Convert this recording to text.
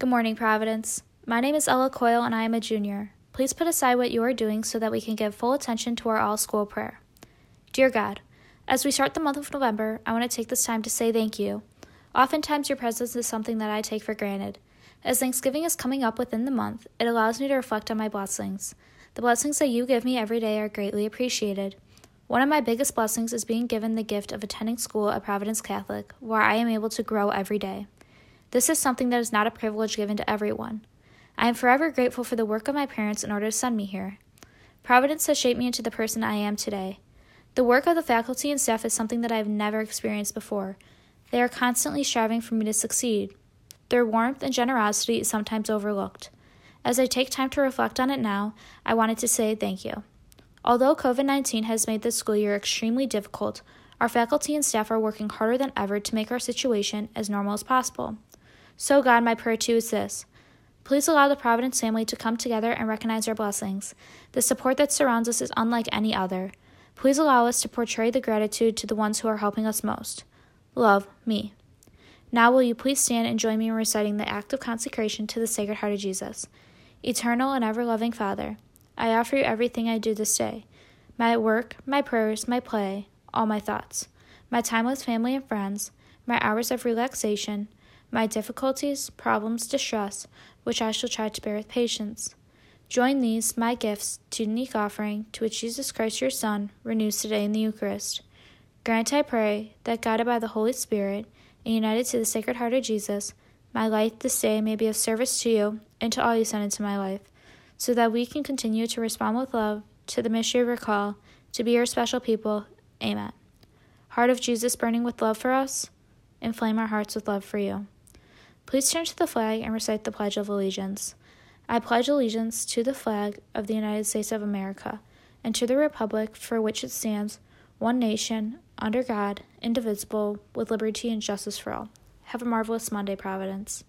Good morning, Providence. My name is Ella Coyle and I am a junior. Please put aside what you are doing so that we can give full attention to our all school prayer. Dear God, as we start the month of November, I want to take this time to say thank you. Oftentimes, your presence is something that I take for granted. As Thanksgiving is coming up within the month, it allows me to reflect on my blessings. The blessings that you give me every day are greatly appreciated. One of my biggest blessings is being given the gift of attending school at Providence Catholic, where I am able to grow every day. This is something that is not a privilege given to everyone. I am forever grateful for the work of my parents in order to send me here. Providence has shaped me into the person I am today. The work of the faculty and staff is something that I have never experienced before. They are constantly striving for me to succeed. Their warmth and generosity is sometimes overlooked. As I take time to reflect on it now, I wanted to say thank you. Although COVID 19 has made this school year extremely difficult, our faculty and staff are working harder than ever to make our situation as normal as possible. So, God, my prayer to you is this. Please allow the Providence family to come together and recognize our blessings. The support that surrounds us is unlike any other. Please allow us to portray the gratitude to the ones who are helping us most. Love, me. Now, will you please stand and join me in reciting the act of consecration to the Sacred Heart of Jesus? Eternal and ever loving Father, I offer you everything I do this day my work, my prayers, my play, all my thoughts, my time with family and friends, my hours of relaxation my difficulties, problems, distress, which I shall try to bear with patience. Join these, my gifts, to the unique offering to which Jesus Christ your Son renews today in the Eucharist. Grant, I pray, that guided by the Holy Spirit and united to the Sacred Heart of Jesus, my life this day may be of service to you and to all you send into my life, so that we can continue to respond with love to the mystery of your call to be your special people. Amen. Heart of Jesus burning with love for us, inflame our hearts with love for you. Please turn to the flag and recite the Pledge of Allegiance. I pledge allegiance to the flag of the United States of America and to the Republic for which it stands, one nation, under God, indivisible, with liberty and justice for all. Have a marvelous Monday, Providence.